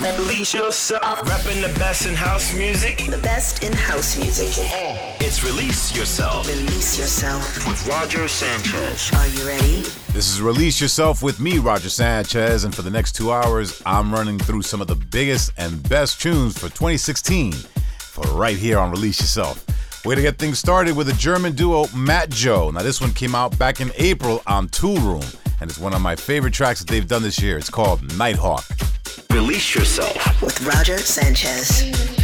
Release yourself. Rapping the best in house music. The best in house music. It's Release Yourself Release yourself. with Roger Sanchez. Are you ready? This is Release Yourself with me, Roger Sanchez, and for the next two hours, I'm running through some of the biggest and best tunes for 2016 for right here on Release Yourself. Way to get things started with a German duo, Mat.Joe. Now, this one came out back in April on Toolroom, and it's one of my favorite tracks that they've done this year. It's called Nighthawk. Release yourself. With Roger Sanchez.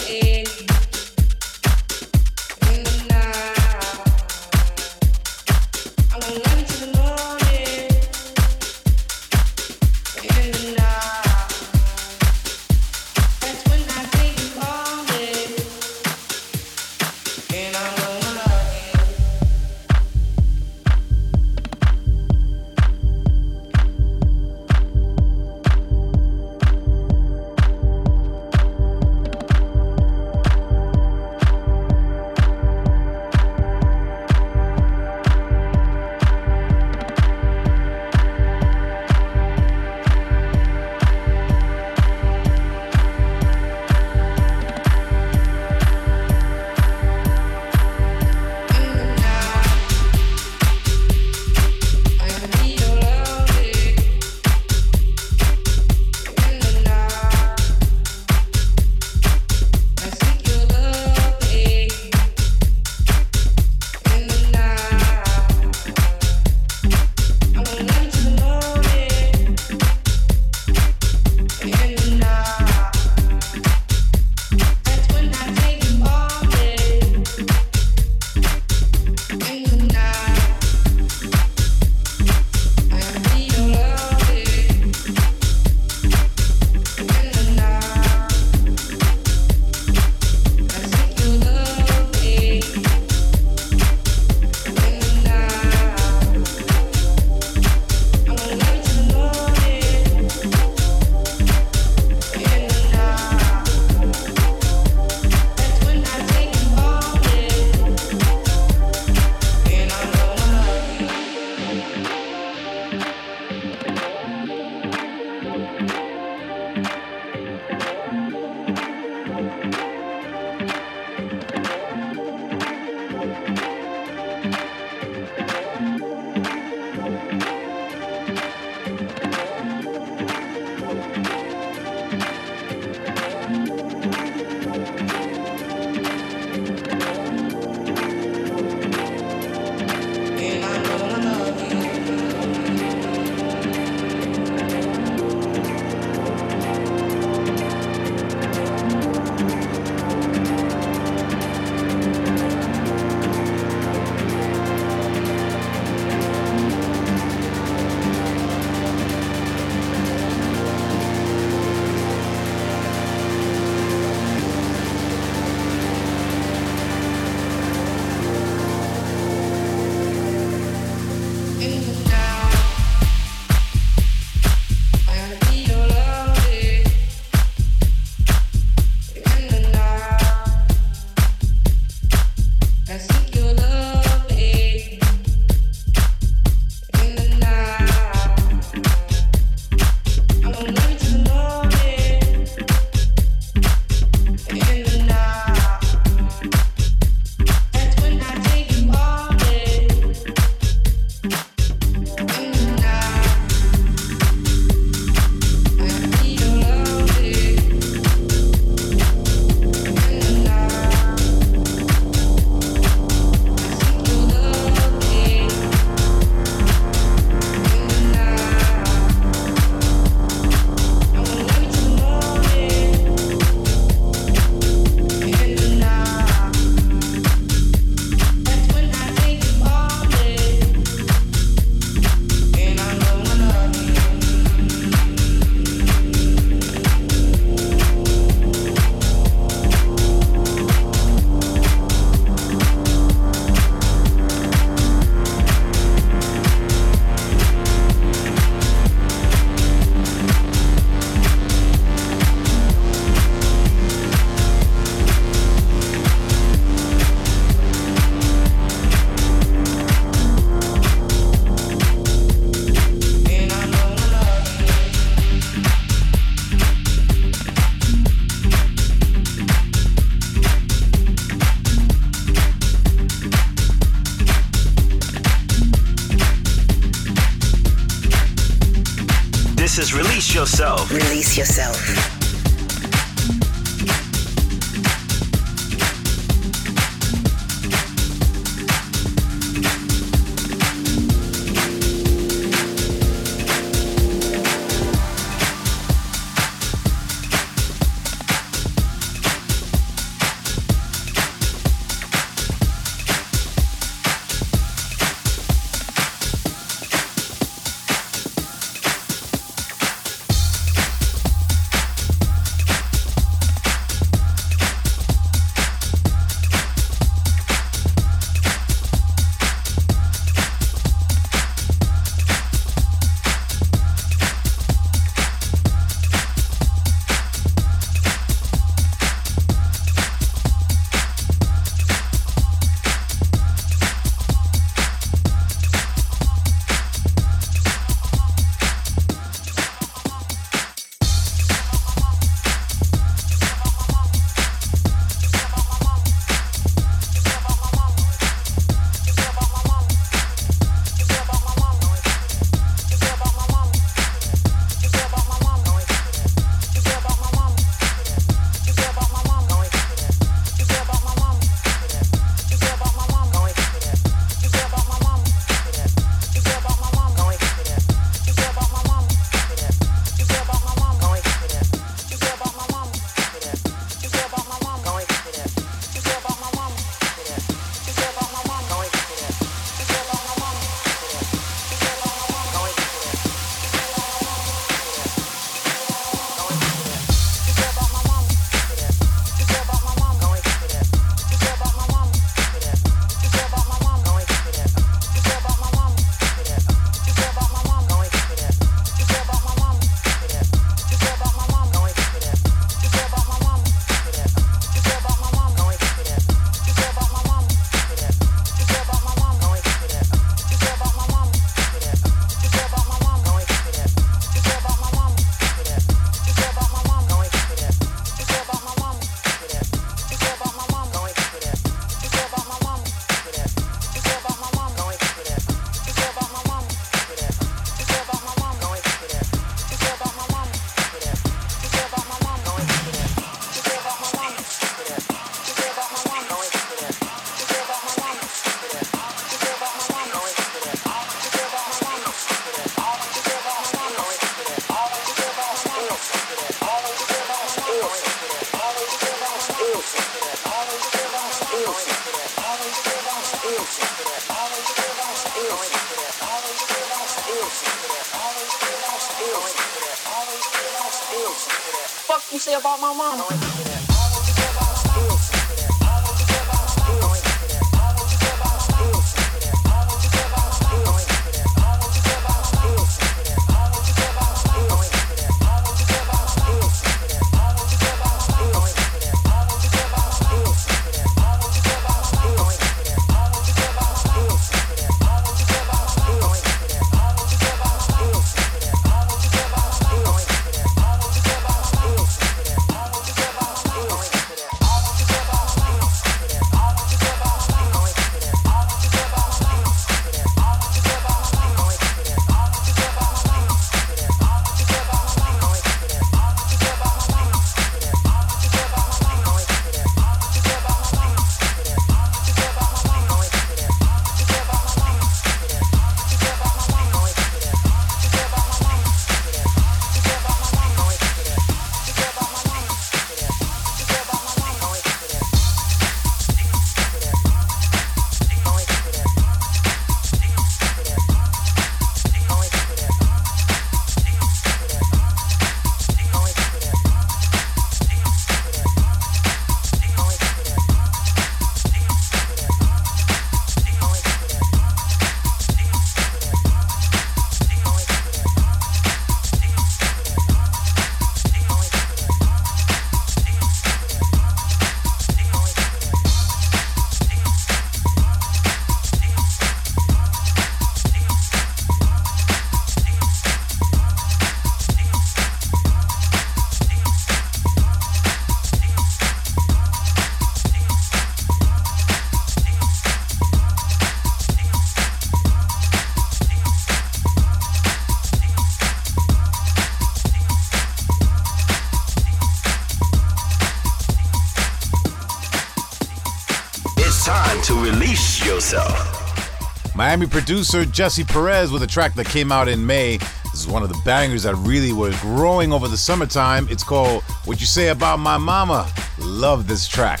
Yourself. Miami producer Jesse Perez with a track that came out in May. This is one of the bangers that really was growing over the summertime. It's called What You Say About My Mama. Love this track.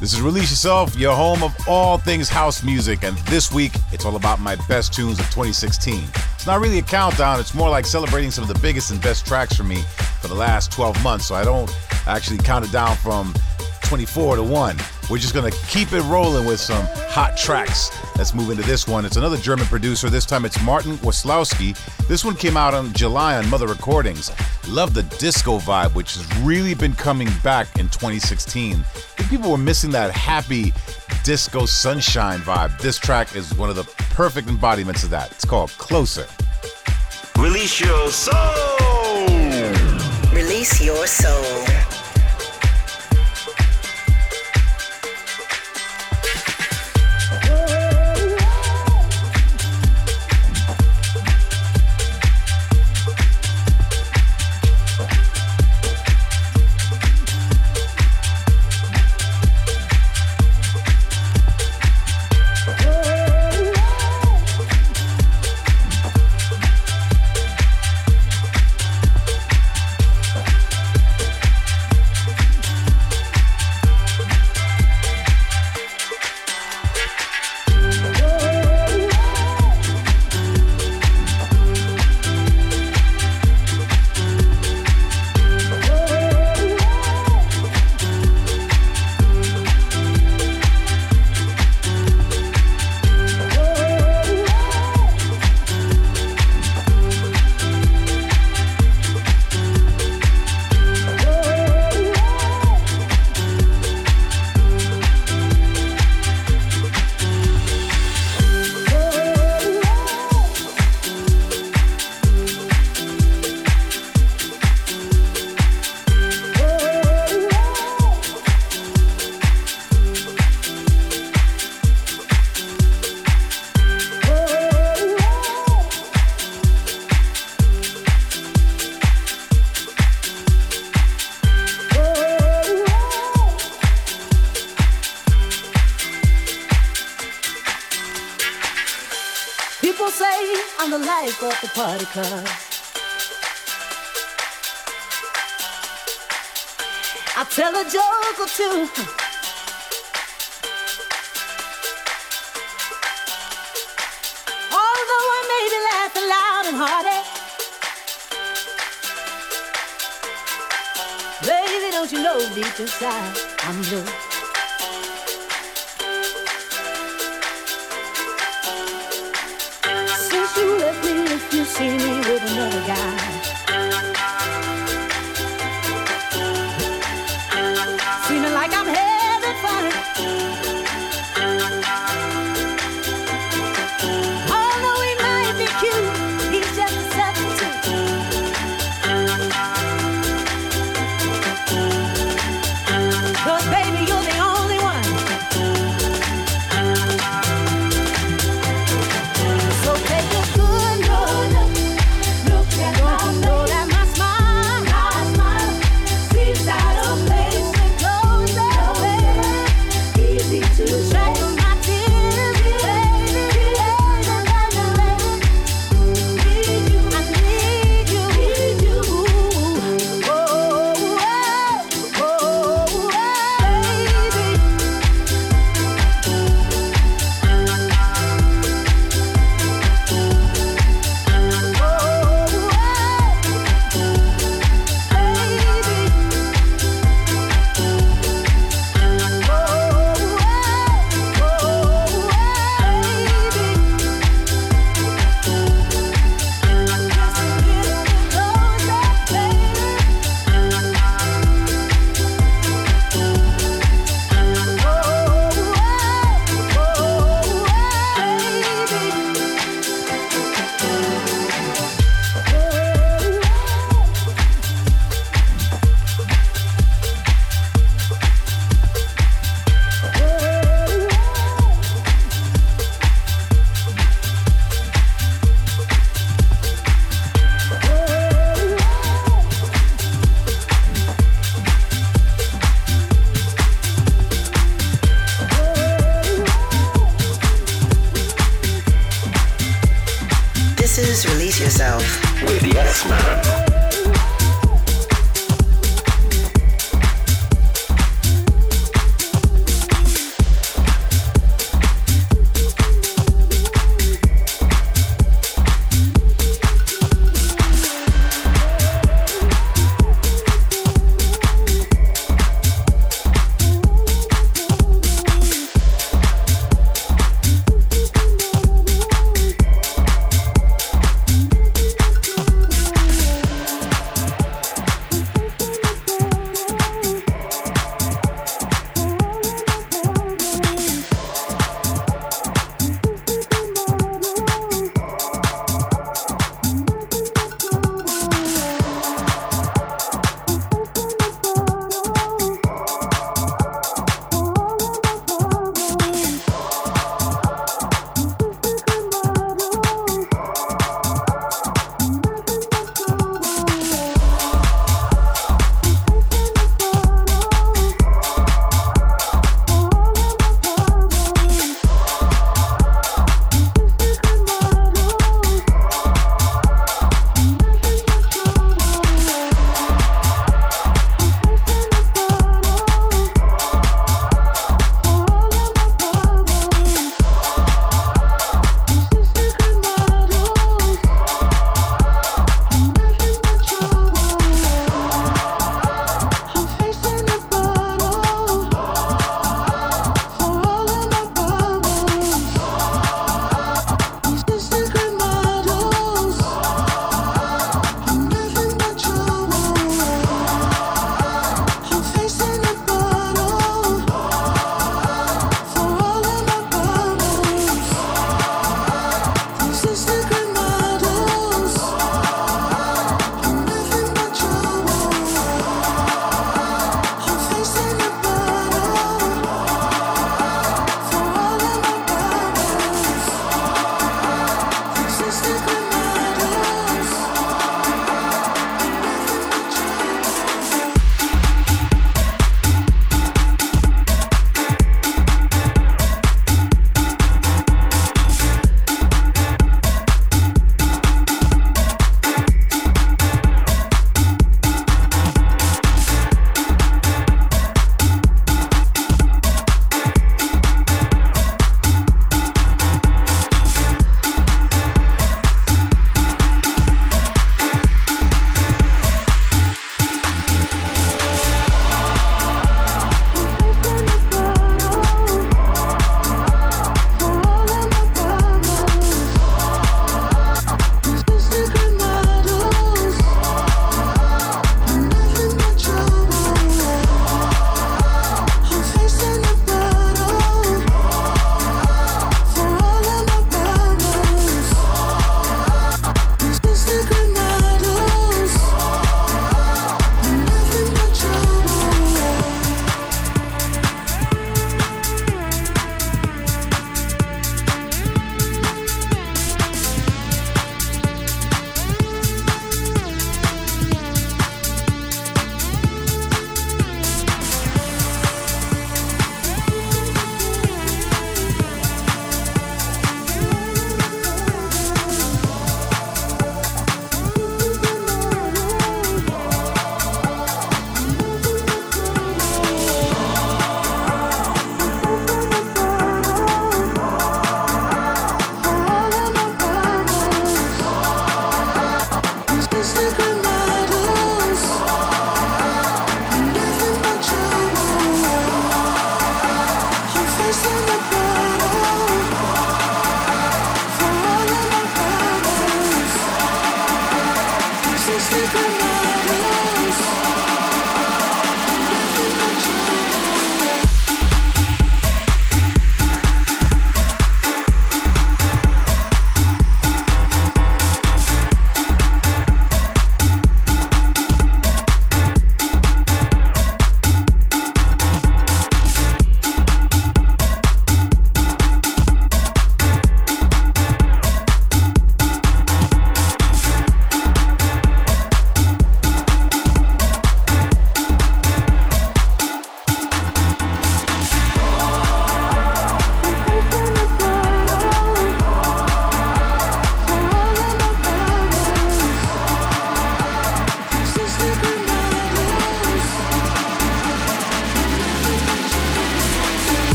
This is Release Yourself, your home of all things house music, and this week it's all about my best tunes of 2016. It's not really a countdown, it's more like celebrating some of the biggest and best tracks for me for the last 12 months, so I don't actually count it down from 24 to 1. We're just gonna keep it rolling with some hot tracks. Let's move into this one. It's another German producer. This time it's Martin Waslewski. This one came out in July on Mother Recordings. Love the disco vibe, which has really been coming back in 2016. I think people were missing that happy disco sunshine vibe. This track is one of the perfect embodiments of that. It's called Closer. Release your soul. Release your soul.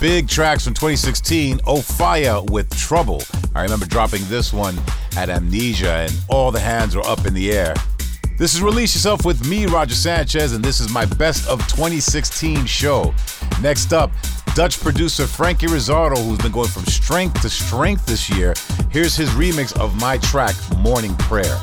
Big tracks from 2016, Offaiah with Trouble. I remember dropping this one at Amnesia and all the hands were up in the air. This is Release Yourself with me, Roger Sanchez, and this is my best of 2016 show. Next up, Dutch producer Franky Rizardo, who's been going from strength to strength this year. Here's his remix of my track, Morning Prayer.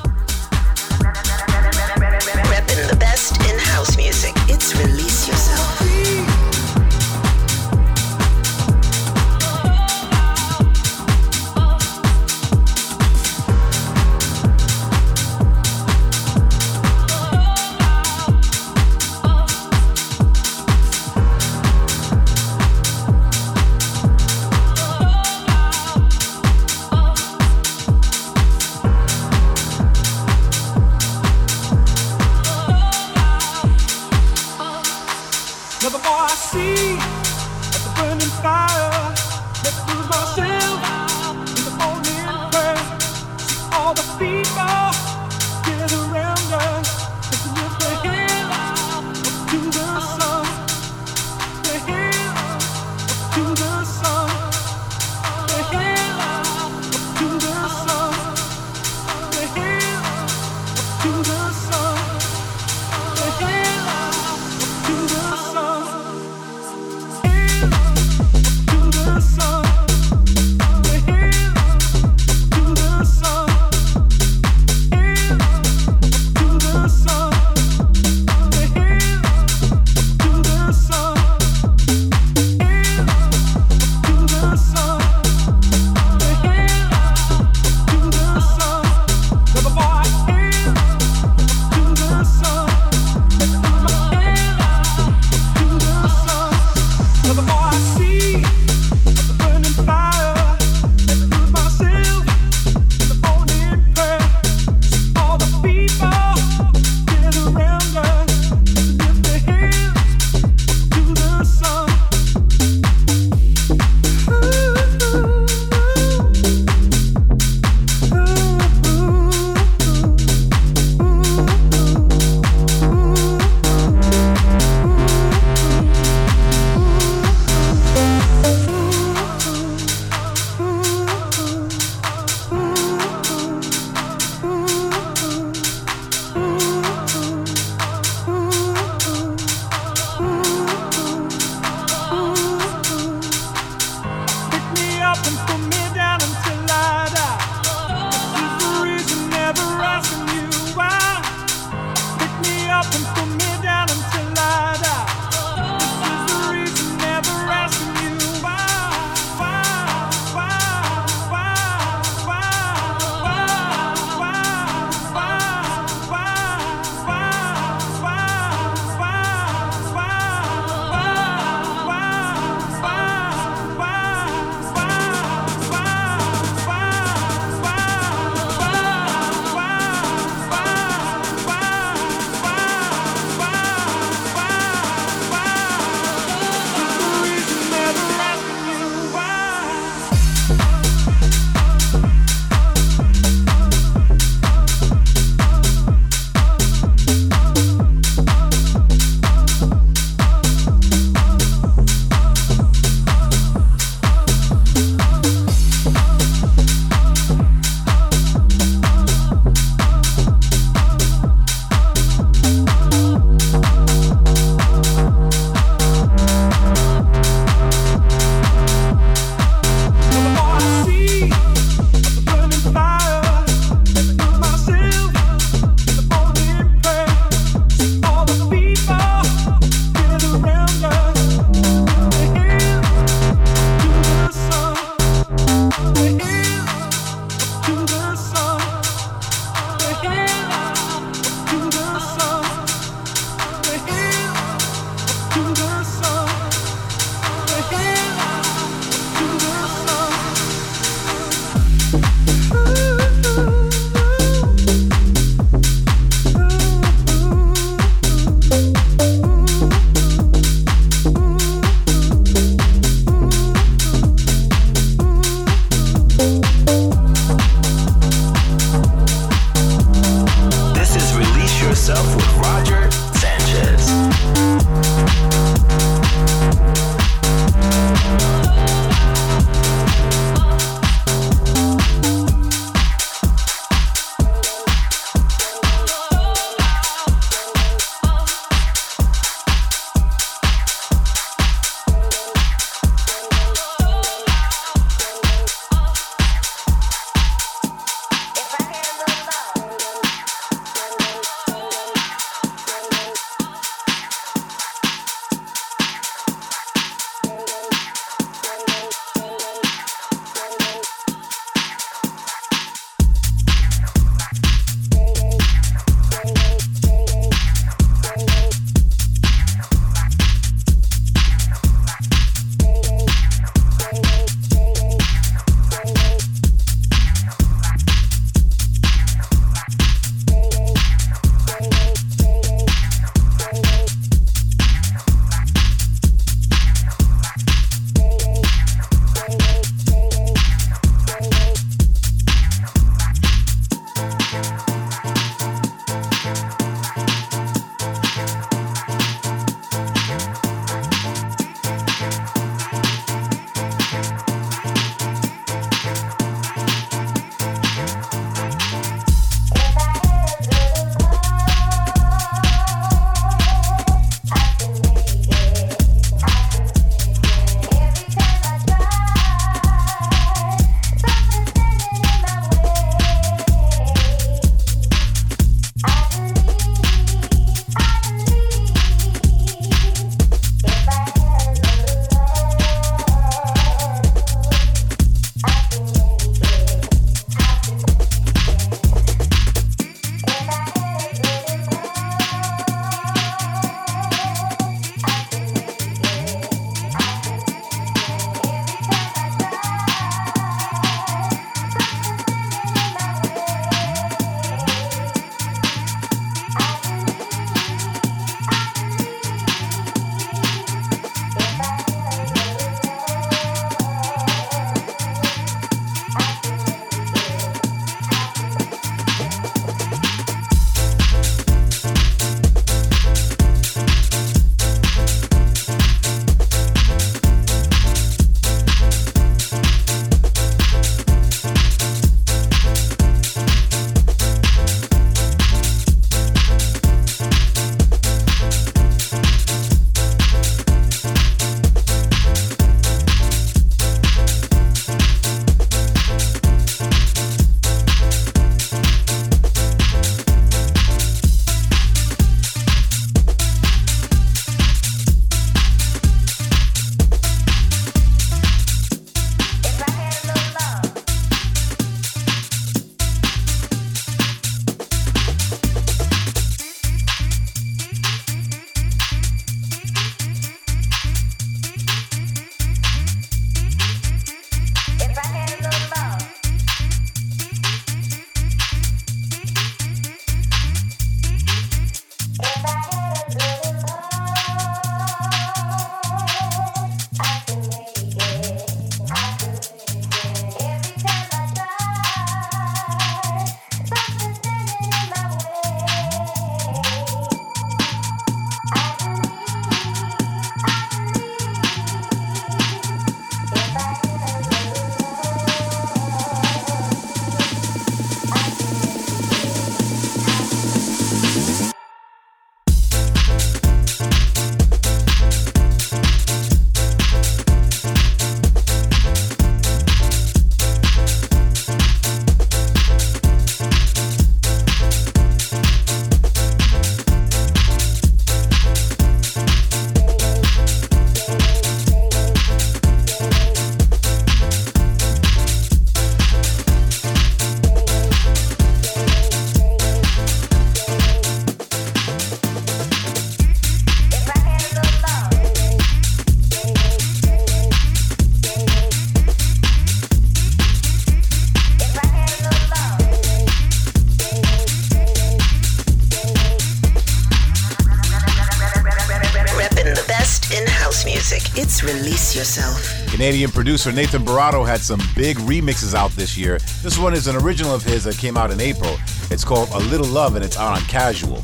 Yourself. Canadian producer Nathan Barato had some big remixes out this year. This one is an original of his that came out in April. It's called A Little Love and it's out on Casual.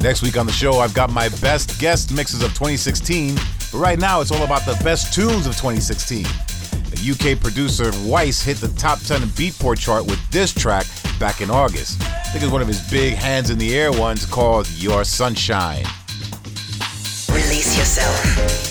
Next week on the show, I've got my best guest mixes of 2016, but right now it's all about the best tunes of 2016. The UK producer Weiss hit the top 10 Beatport chart with this track back in August. I think it's one of his big hands in the air ones called Your Sunshine. Release yourself.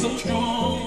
Sunshine.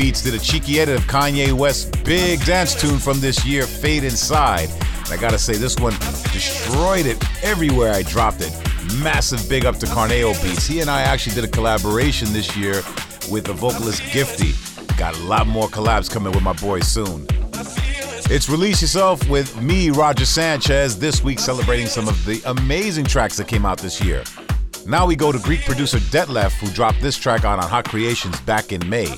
Beats did a cheeky edit of Kanye West's big dance tune from this year, Fade Inside. And I gotta say, this one destroyed it everywhere I dropped it. Massive big up to Carneo Beats. He and I actually did a collaboration this year with the vocalist Gifty. Got a lot more collabs coming with my boy soon. It's Release Yourself with me, Roger Sanchez, this week celebrating some of the amazing tracks that came out this year. Now we go to Greek producer Detlef, who dropped this track on on Hot Creations back in May.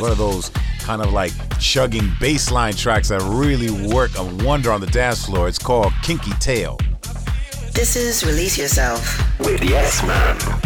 One of those kind of like chugging bassline tracks that really work a wonder on the dance floor. It's called Kinky Tail. This is Release Yourself. With Yes Man.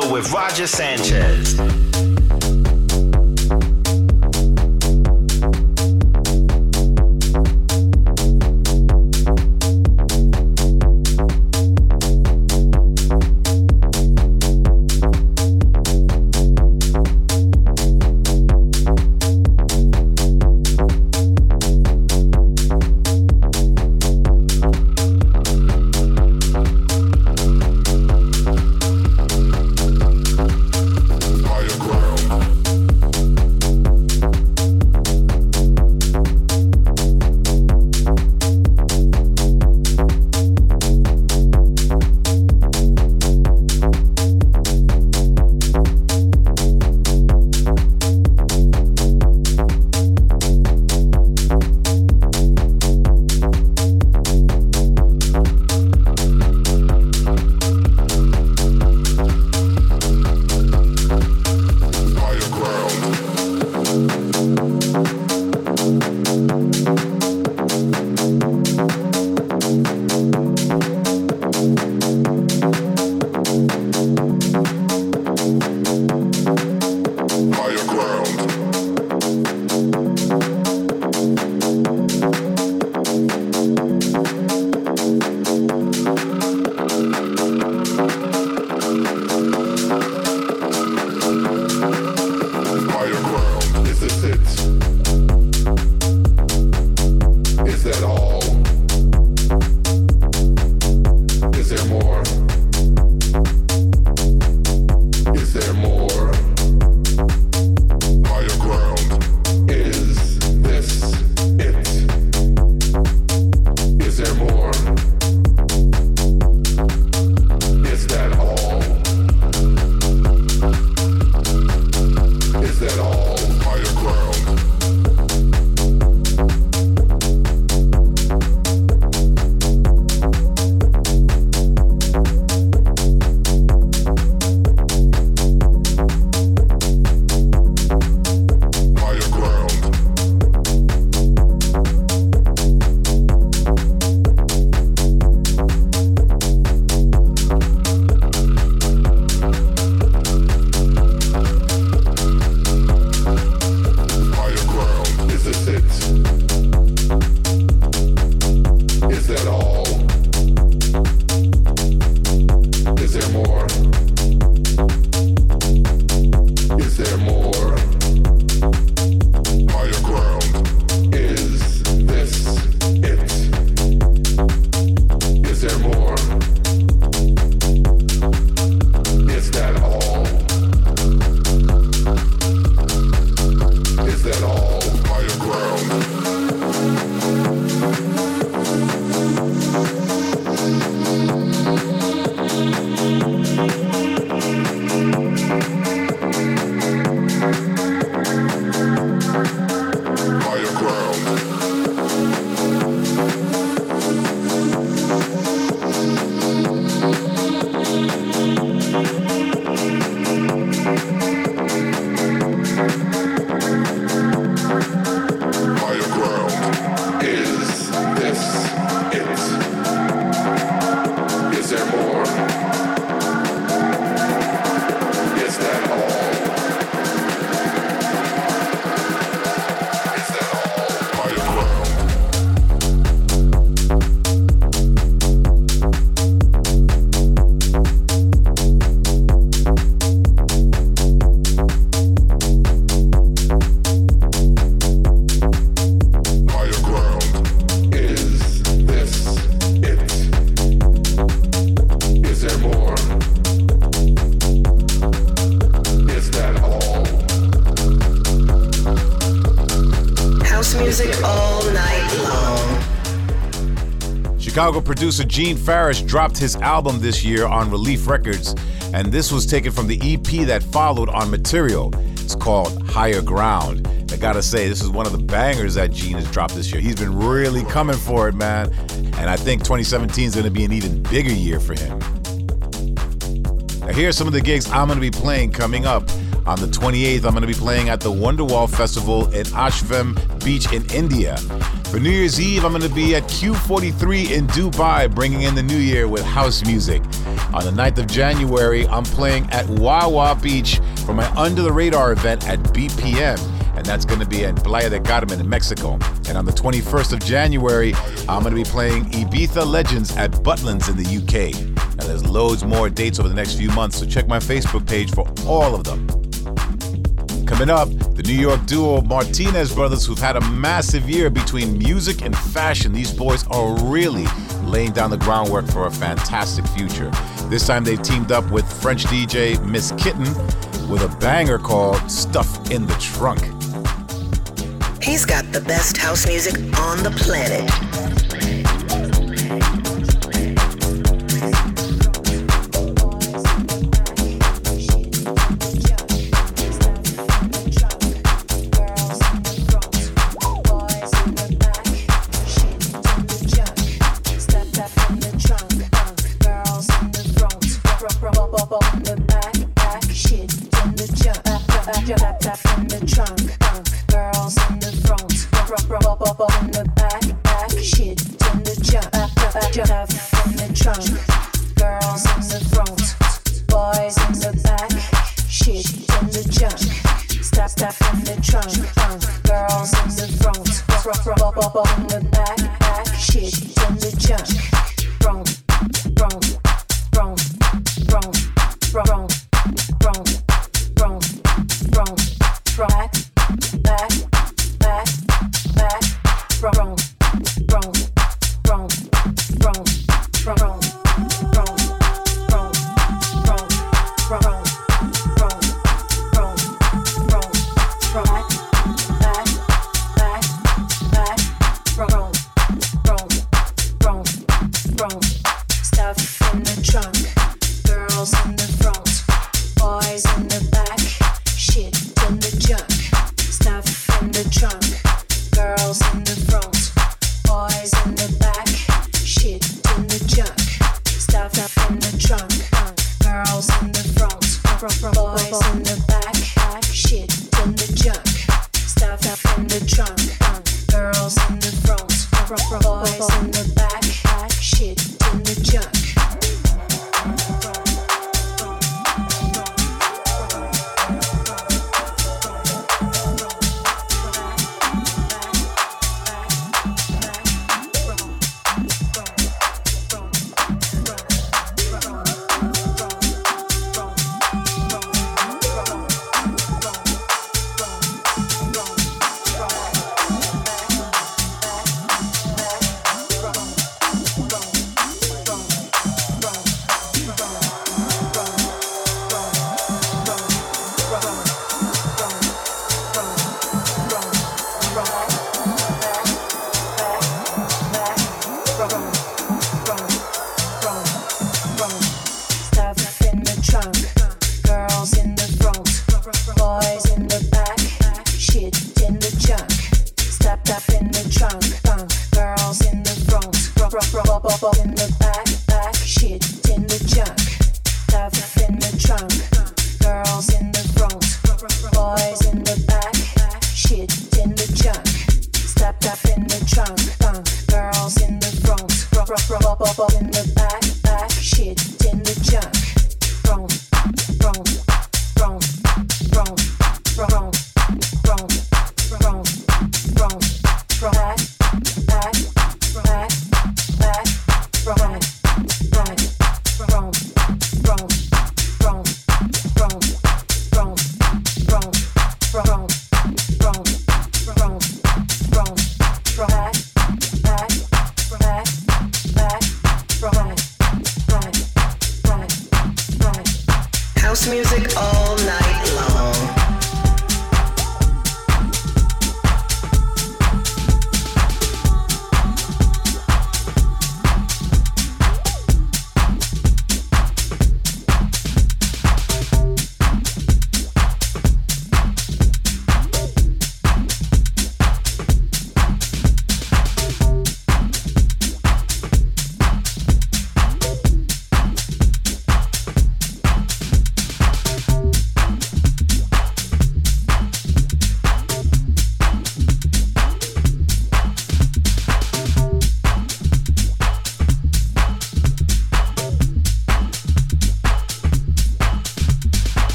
With Roger Sanchez. Producer Gene Farris dropped his album this year on Relief Records, and this was taken from the EP that followed on Material. It's called Higher Ground. I gotta say, this is one of the bangers that Gene has dropped this year. He's been really coming for it, man. And I think 2017 is gonna be an even bigger year for him. Now, here are some of the gigs I'm gonna be playing coming up. On the 28th, I'm gonna be playing at the Wonderwall Festival in Ashvem Beach in India. For New Year's Eve, I'm going to be at Q43 in Dubai, bringing in the new year with house music. On the 9th of January, I'm playing at Wah Wah Beach for my Under the Radar event at BPM and that's going to be at Playa del Carmen in Mexico. And on the 21st of January, I'm going to be playing Ibiza Legends at Butlins in the UK. Now, there's loads more dates over the next few months, so check my Facebook page for all of them. Coming up, the New York duo Martinez Brothers, who've had a massive year between music and fashion. These boys are really laying down the groundwork for a fantastic future. This time they teamed up with French DJ Miss Kittin with a banger called Stuff in the Trunk. He's got the best house music on the planet.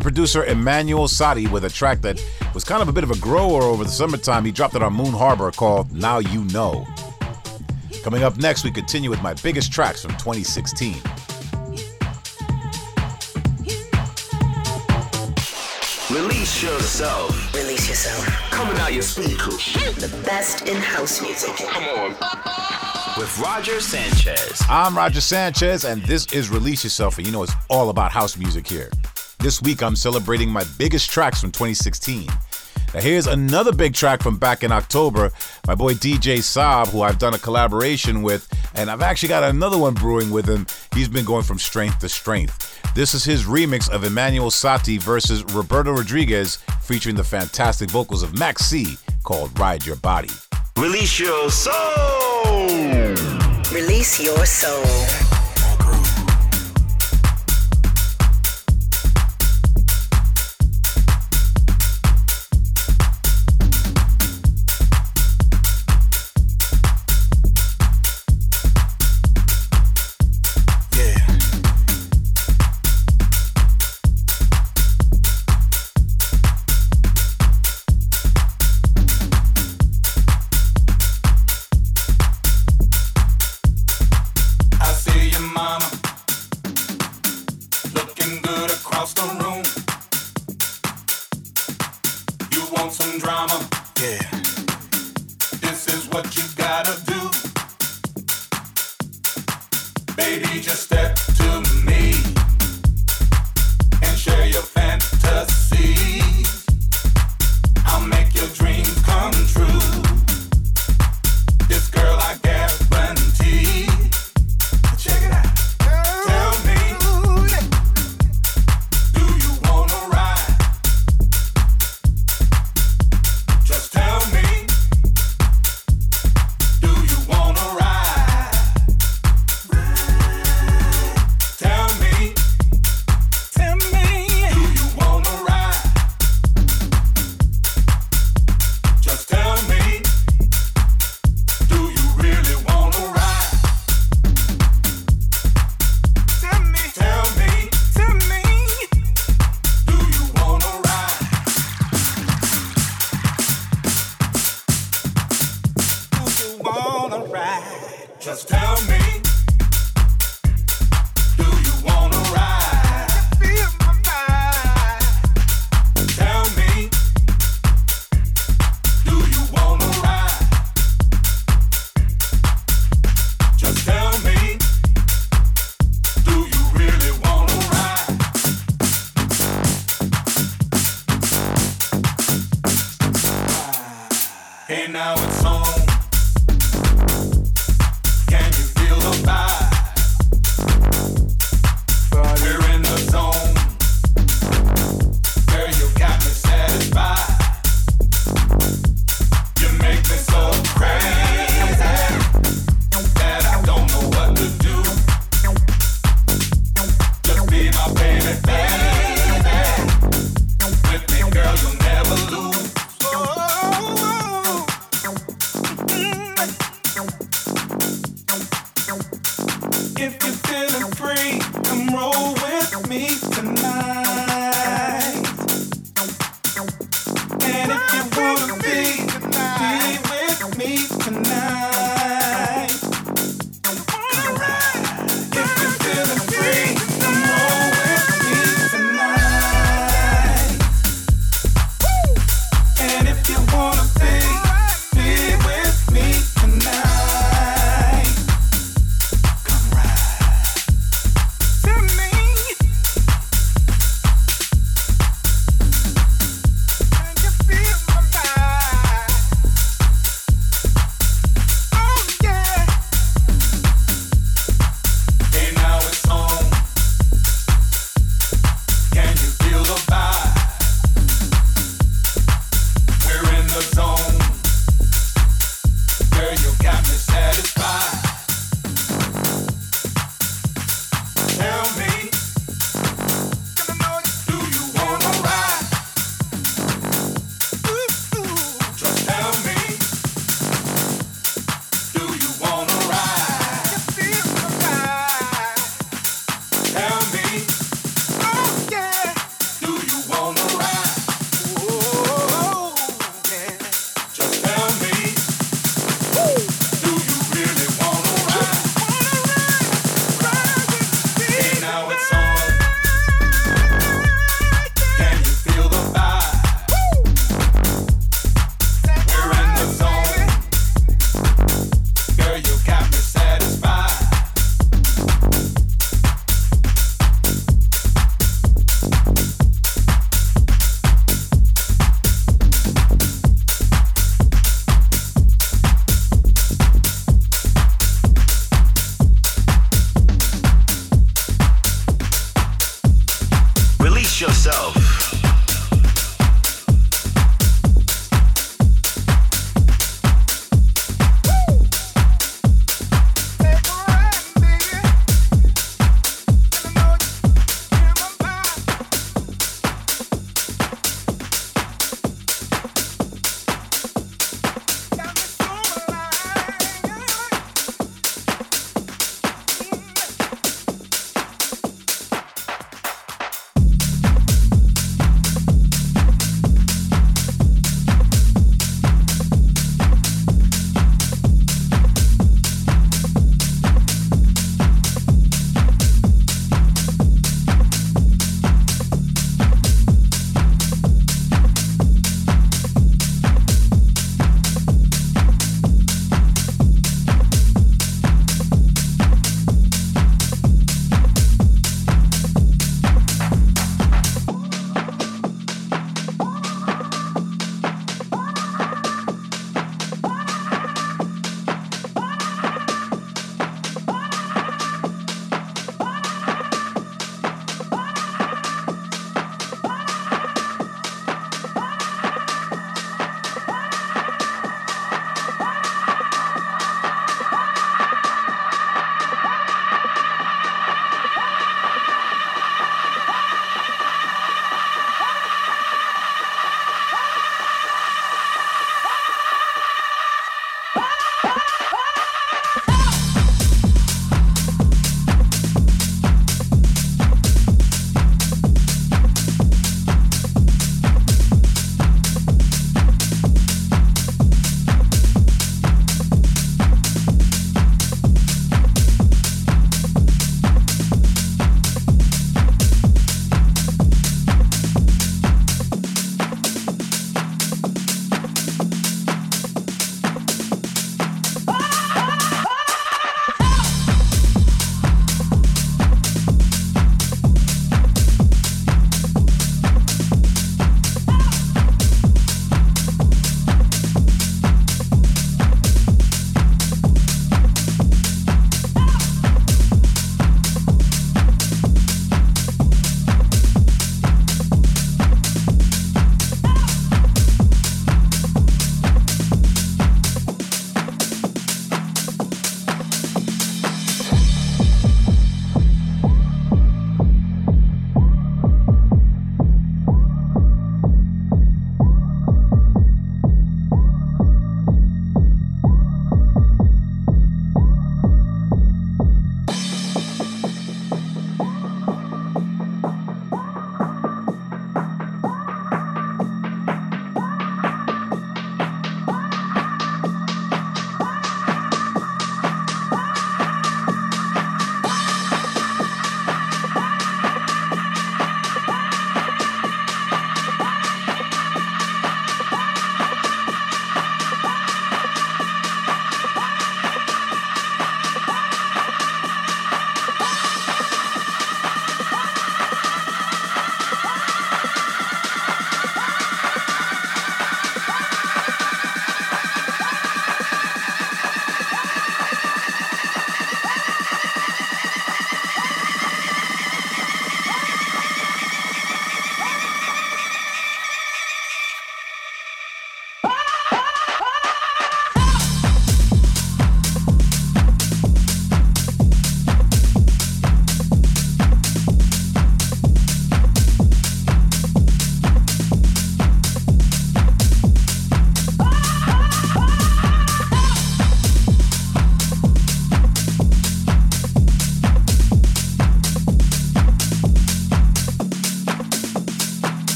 German producer Emanuel Satie with a track that was kind of a bit of a grower over the summertime. He dropped it on Moon Harbour called Now You Know. Coming up next, we continue with my biggest tracks from 2016. Release yourself. Release yourself. Coming out your speakers. The best in house music. Come on. With Roger Sanchez. I'm Roger Sanchez, and this is Release Yourself, and you know it's all about house music here. This week, I'm celebrating my biggest tracks from 2016. Now, here's another big track from back in October. My boy DJ Saab, who I've done a collaboration with, and I've actually got another one brewing with him. He's been going from strength to strength. This is his remix of Emanuel Satie versus Roberto Rodriguez, featuring the fantastic vocals of Max C, called Ride Your Body. Release your soul. Release your soul.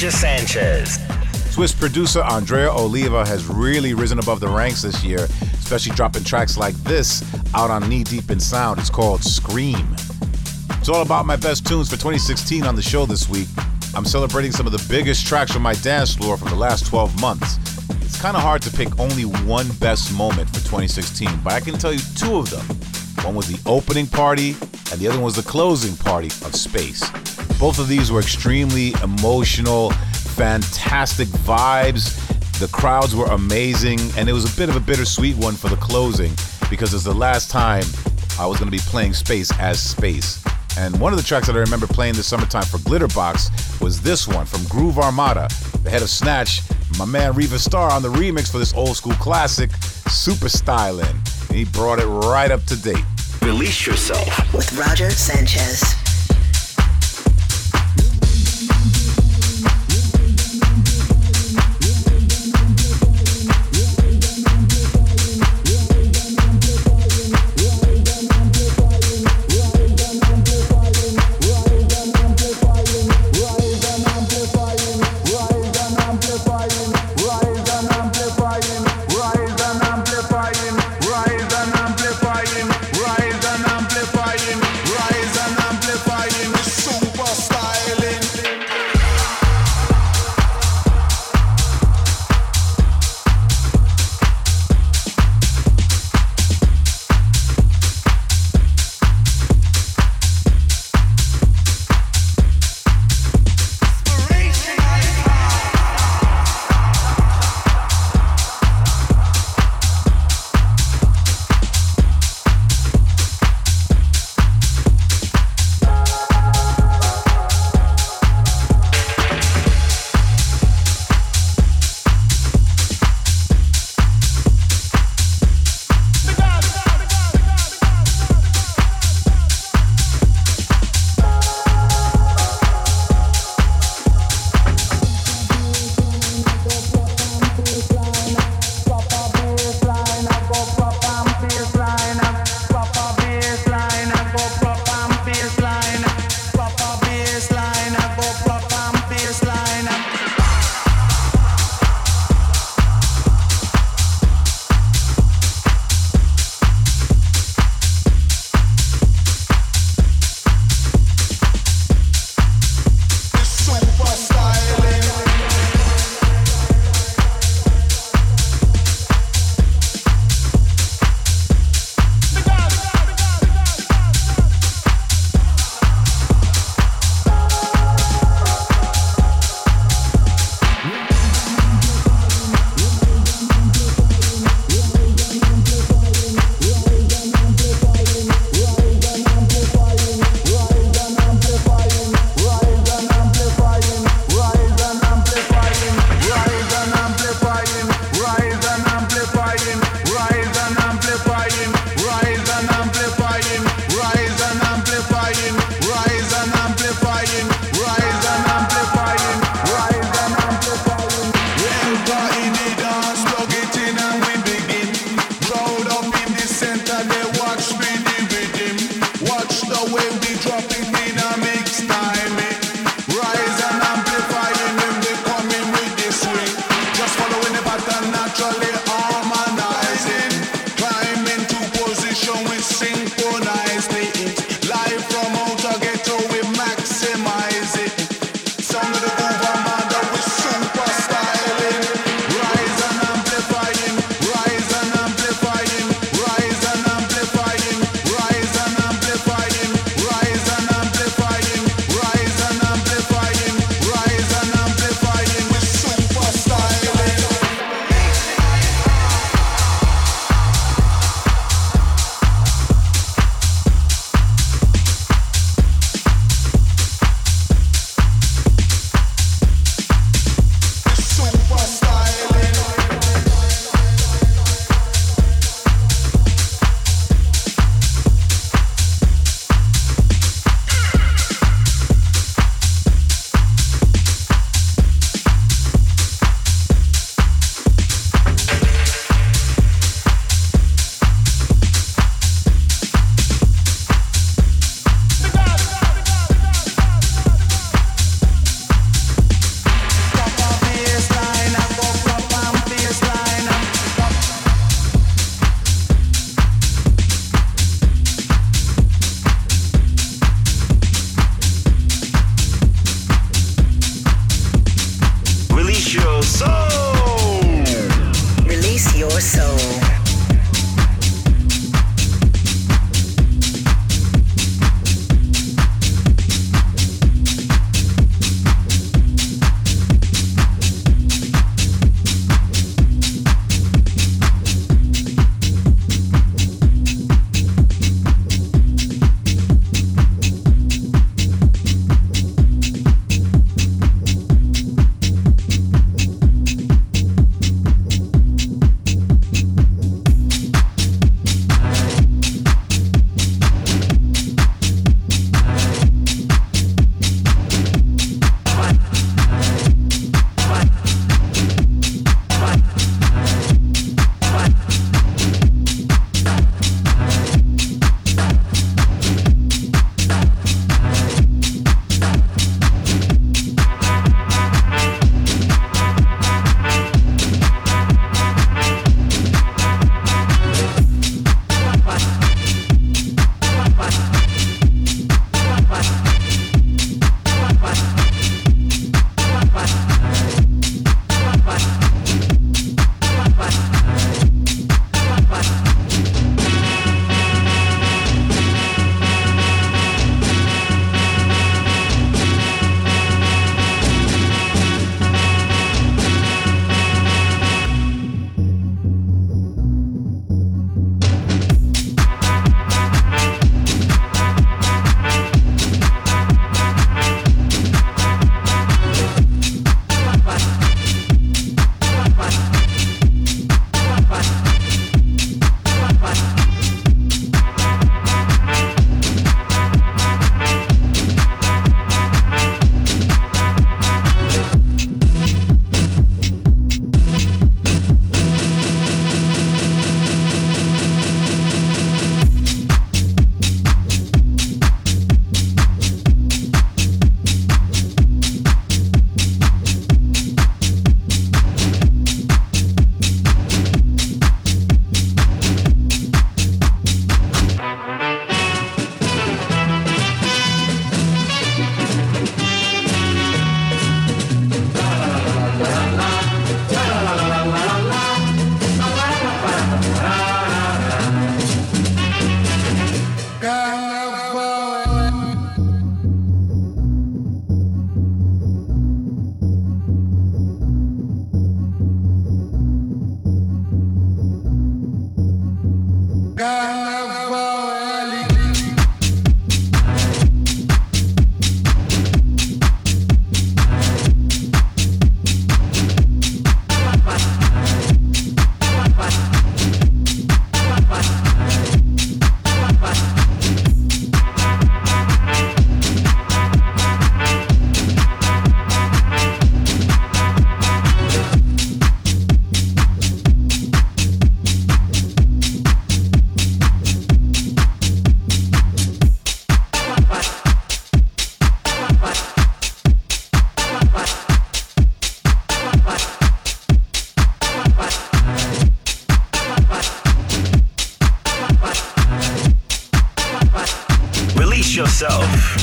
Roger Sanchez. Swiss producer Andrea Oliva has really risen above the ranks this year, especially dropping tracks like this out on Knee Deep in Sound. It's called Scream. It's all about my best tunes for 2016 on the show this week. I'm celebrating some of the biggest tracks from my dance floor from the last 12 months. It's kind of hard to pick only one best moment for 2016, but I can tell you two of them. One was the opening party, and the other one was the closing party of Space. Both of these were extremely emotional, fantastic vibes. The crowds were amazing, and it was a bit of a bittersweet one for the closing because it's the last time I was going to be playing Space as Space. And one of the tracks that I remember playing this summertime for Glitterbox was this one from Groove Armada, the head of Snatch, my man Riva Starr on the remix for this old school classic, Super Stylin'. He brought it right up to date. Release yourself. With Roger Sanchez.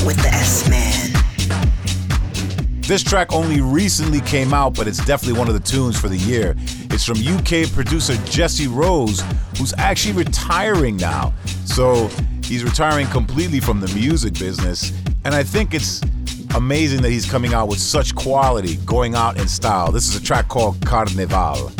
with the S Man. This track only recently came out, but it's definitely one of the tunes for the year. It's from UK producer Jesse Rose, who's actually retiring now. So he's retiring completely from the music business. And I think it's amazing that he's coming out with such quality, going out in style. This is a track called Carnival.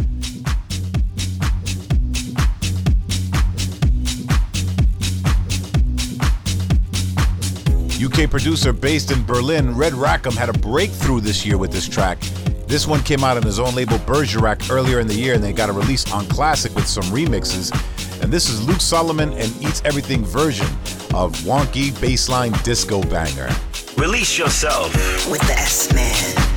UK producer based in Berlin, Red Rackham had a breakthrough this year with this track. This one came out on his own label Bergerac earlier in the year, and they got a release on Classic with some remixes. And this is Luke Solomon and Eats Everything version of Wonky Bassline Disco Banger. Release yourself. With the S Man.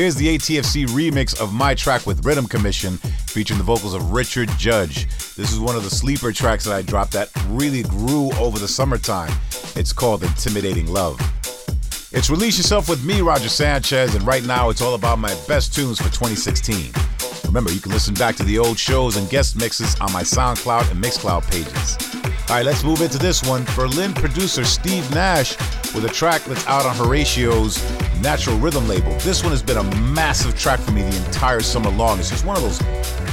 Here's the ATFC remix of my track with Rhythm Commission, featuring the vocals of Richard Judge. This is one of the sleeper tracks that I dropped that really grew over the summertime. It's called Intimidating Love. It's Release Yourself with me, Roger Sanchez, and right now it's all about my best tunes for 2016. Remember, you can listen back to the old shows and guest mixes on my SoundCloud and Mixcloud pages. All right, let's move into this one. Berlin producer Steve Nash with a track that's out on Horatio's Natural Rhythm label. This one has been a massive track for me the entire summer long. It's just one of those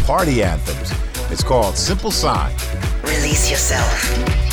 party anthems. It's called Simple Sign. Release yourself.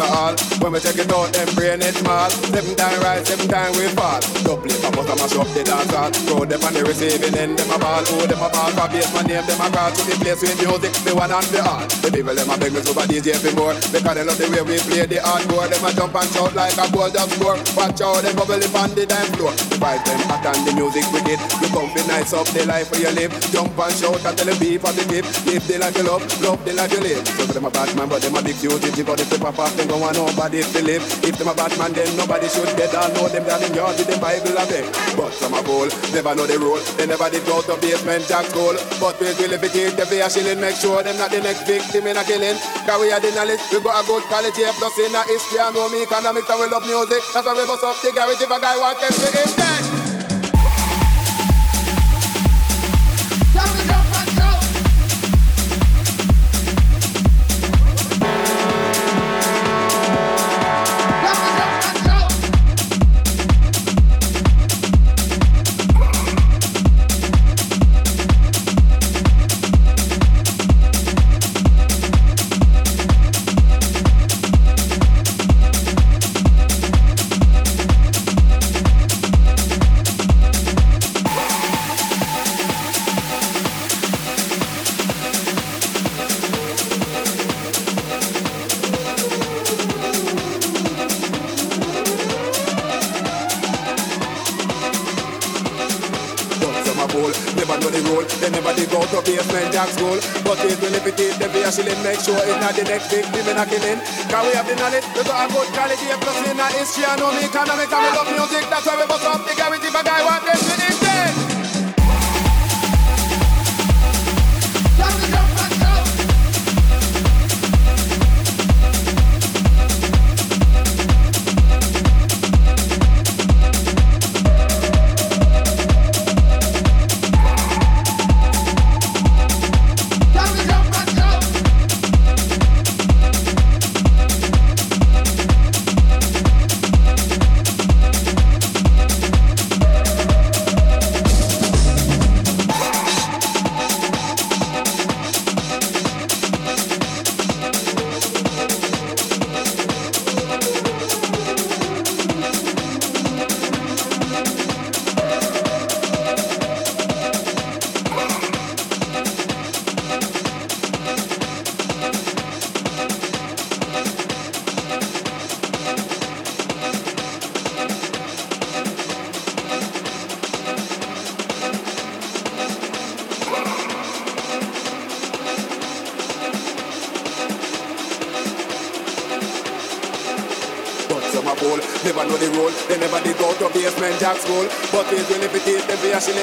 All. When we check it out, them brain it small. Seven time rise, seven time we fall. Double it, I must have mash up the dance hall. Throw them on the receiving end, them a ball. Who them a ball for basement, name them a call. To the place with music, the one and the all. The people them a beg me super DJ for more. Because they love the way we play the hardcore. Them a jump and shout like a goal just score. Watch out, them bubble up on the dance floor. The vibe them hot and the music wicked. You come be nice up the life where you live. Jump and shout and tell them be positive. Live the life you love, love the life you live. So them a bad man, but them a big duty. But if they pop off, then go on nobody to live. If them a bad man, then nobody should get all know them down in yard with them Bible a beg. But some a fool, never know the rule. They never did go to Basement Jaxx school. But we will if it take the fair shilling, make sure them not the next victim in a killing. Cause we are the knowledge, we got a good quality A plus in a history I know me economics and we love music. That's why we bust up the garage if a guy want them to him dead.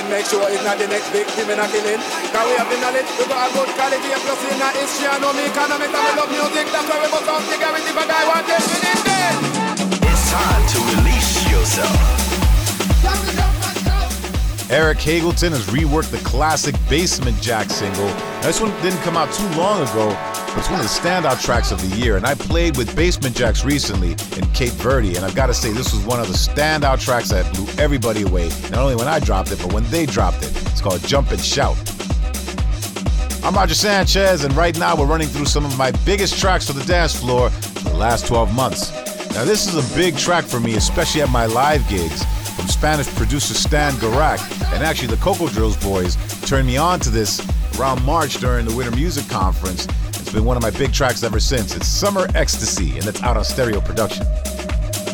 Make sure it's not the next victim in a killing. Cause we have the knowledge, we got a good quality A plus in a history and know me economics and we love music. That's why we bust up the garage if a guy want them to dead. It's time to release yourself. Eric Hagelton has reworked the classic Basement Jaxx single. Now, this one didn't come out too long ago, but it's one of the standout tracks of the year. And I played with Basement Jaxx recently in Cape Verde, and I've got to say, this was one of the standout tracks that blew everybody away. Not only when I dropped it, but when they dropped it. It's called Jump and Shout. I'm Roger Sanchez, and right now we're running through some of my biggest tracks for the dance floor for the last 12 months. Now, this is a big track for me, especially at my live gigs. From Spanish producer Stan Garak, and actually the Coco Drills boys turned me on to this around March during the Winter Music Conference. It's been one of my big tracks ever since. It's Summer Ecstasy, and it's out on stereo production.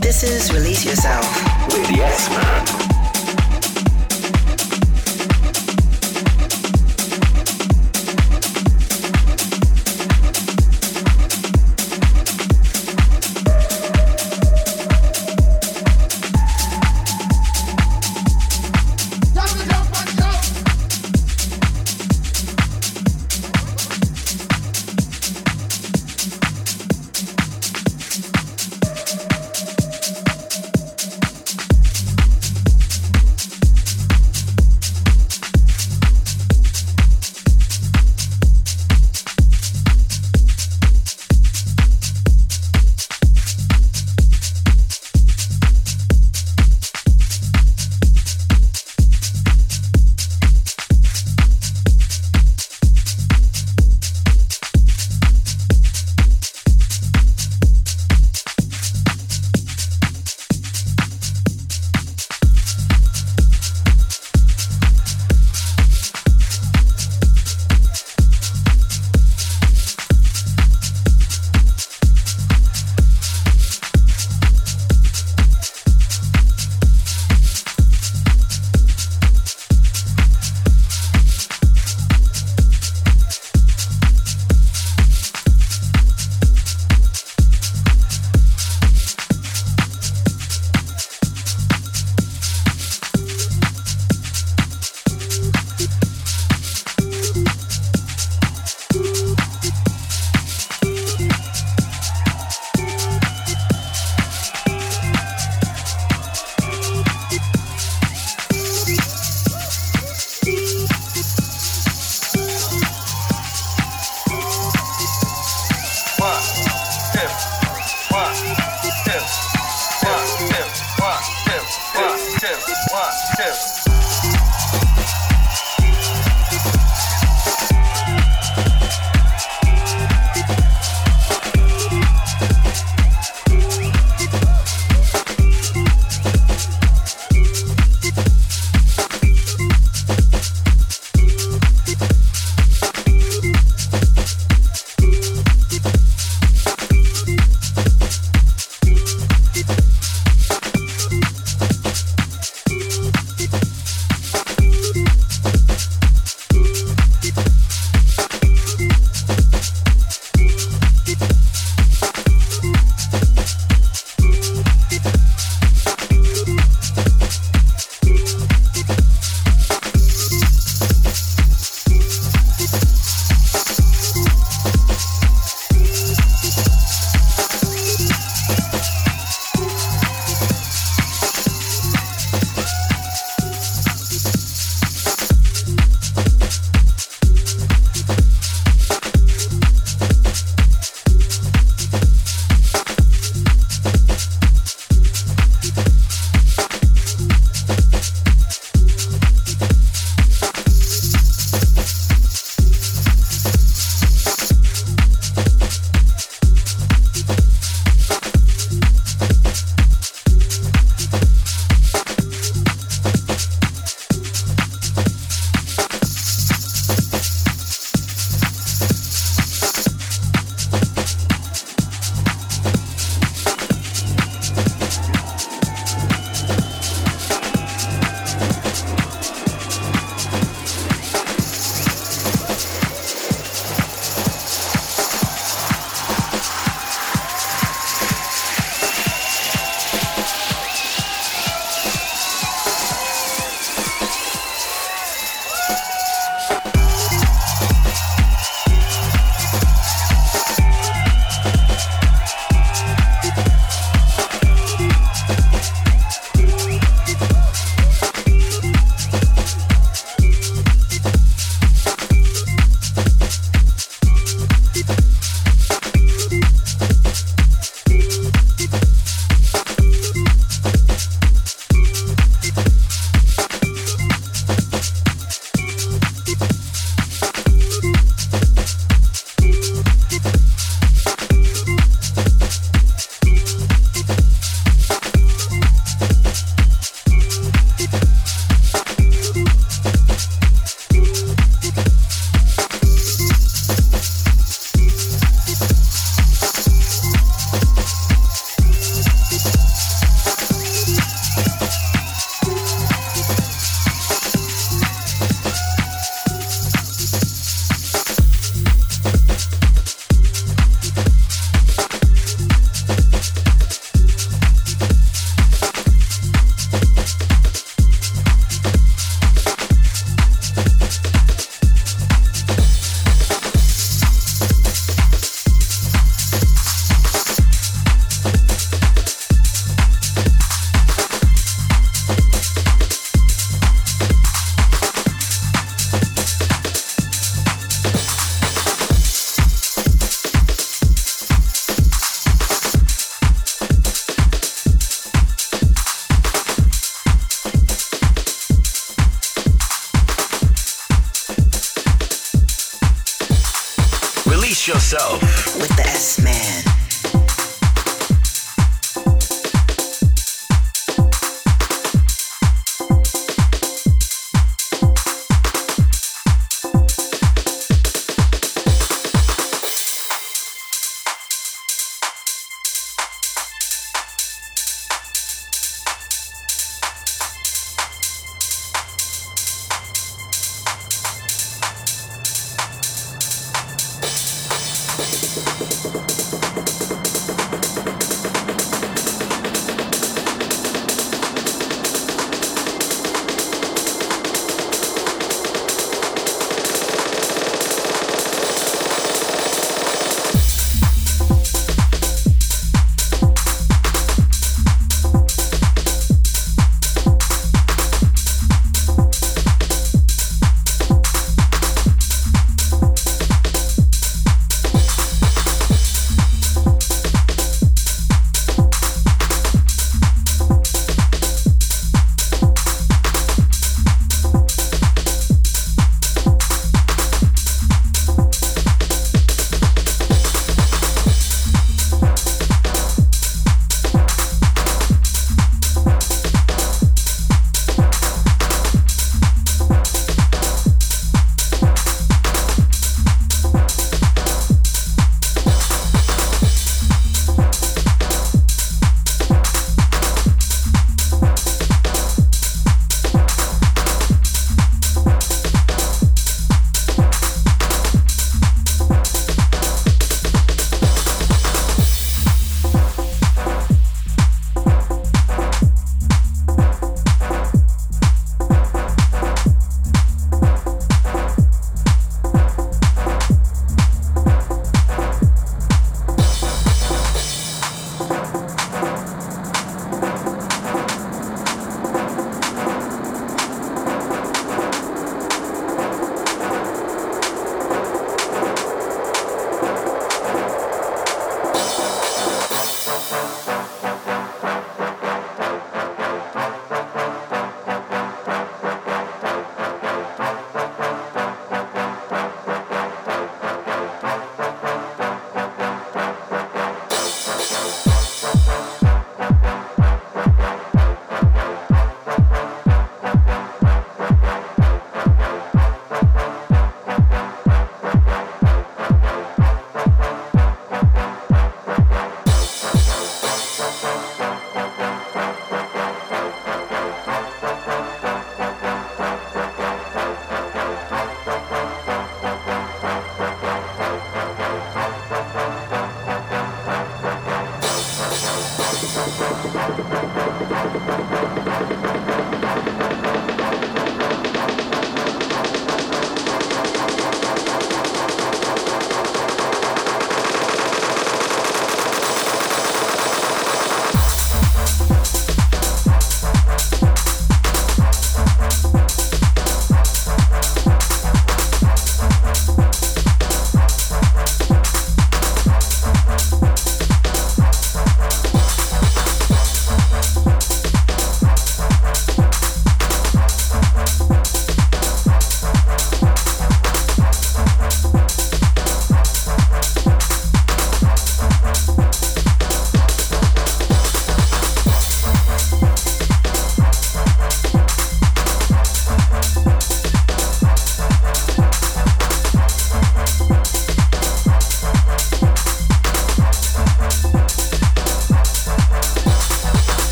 This is Release Yourself. With Yes Man.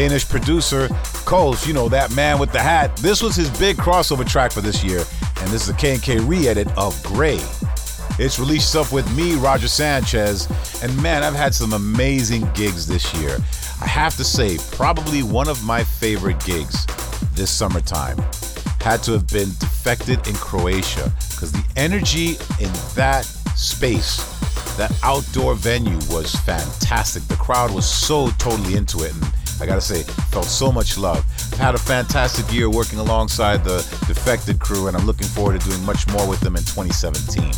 Danish producer Kölsch, you know that man with the hat. This was his big crossover track for this year, and this is a K&K re-edit of Gray. It's released up with me, Roger Sanchez, and man, I've had some amazing gigs this year. I have to say, probably one of my favorite gigs this summertime had to have been Defected in Croatia because the energy in that space, that outdoor venue was fantastic. The crowd was so totally into it, and I gotta say, felt so much love. I've had a fantastic year working alongside the Defected crew, and I'm looking forward to doing much more with them in 2017.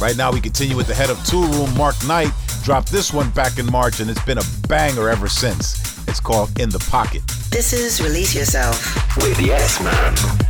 Right now, we continue with the head of Toolroom, Mark Knight. Dropped this one back in March, and it's been a banger ever since. It's called In the Pocket. This is Release Yourself. With Yes Man.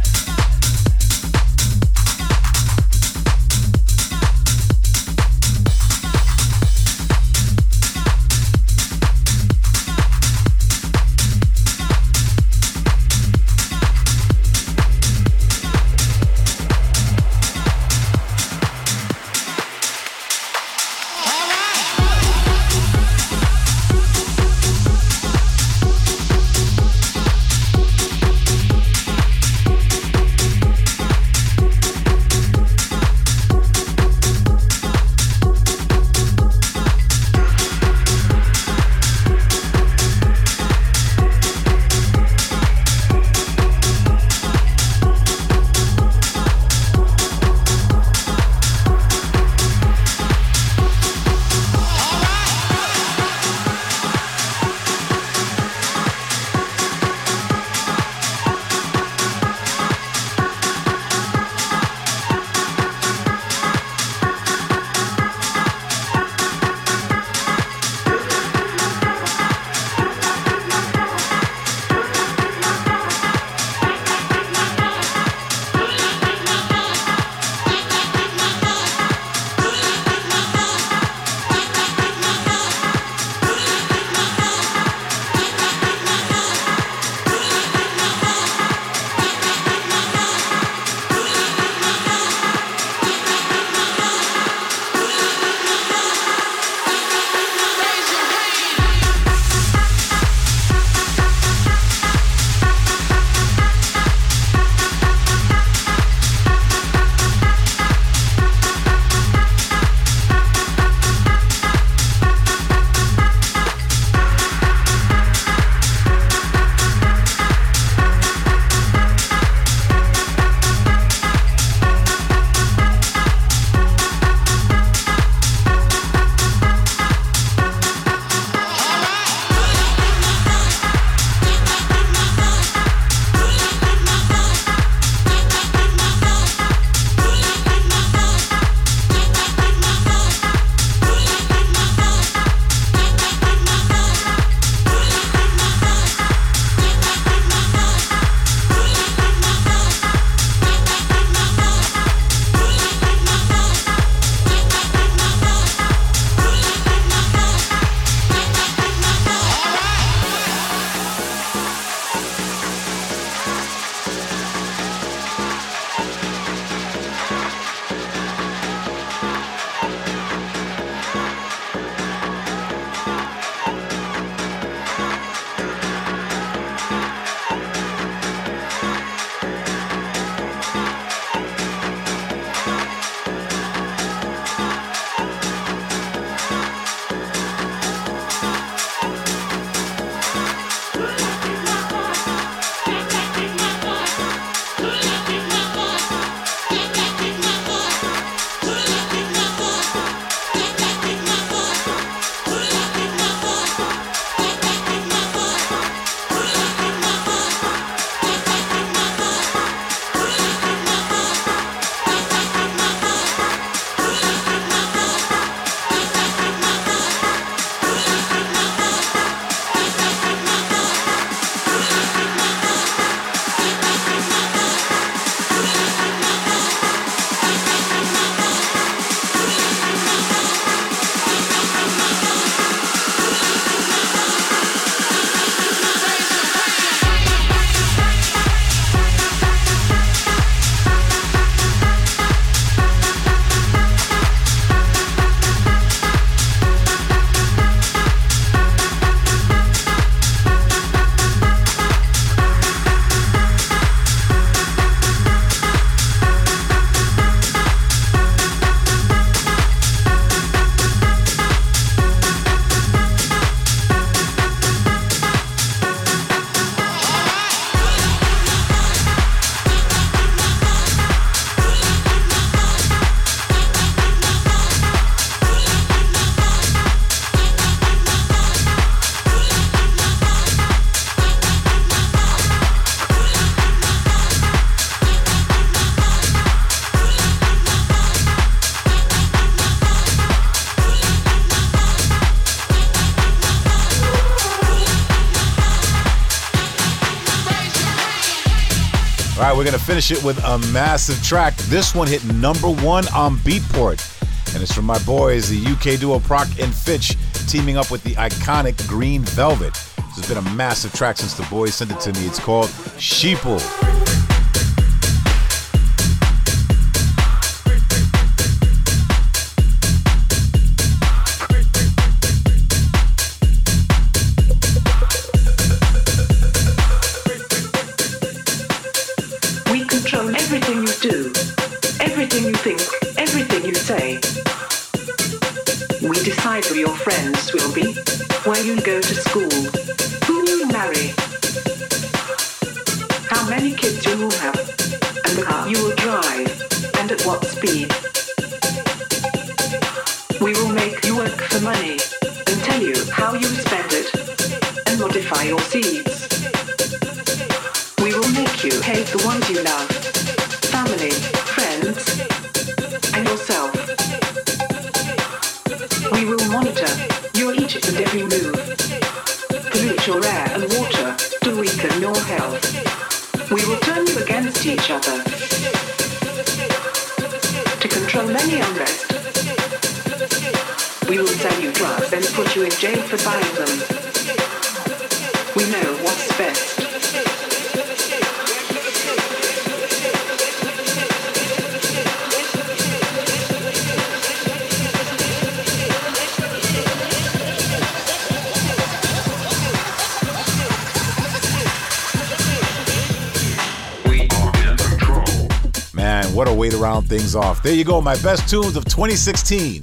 We're going to finish it with a massive track. This one hit number one on Beatport. And it's from my boys, the UK duo Prok and Fitch, teaming up with the iconic Green Velvet. This has been a massive track since the boys sent it to me. It's called Sheeple. There you go, my best tunes of 2016.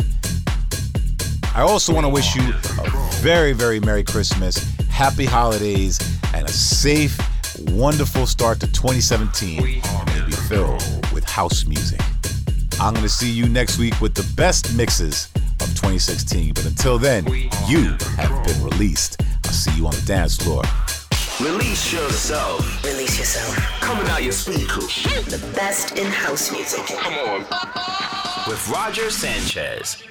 I also want to wish you a very, very Merry Christmas, Happy Holidays, and a safe, wonderful start to 2017. May be filled with house music. I'm going to see you next week with the best mixes of 2016. But until then, you have been released. I'll see you on the dance floor. Release yourself. Release yourself. Coming out your speakers. The best in house music. Come on. With Roger Sanchez.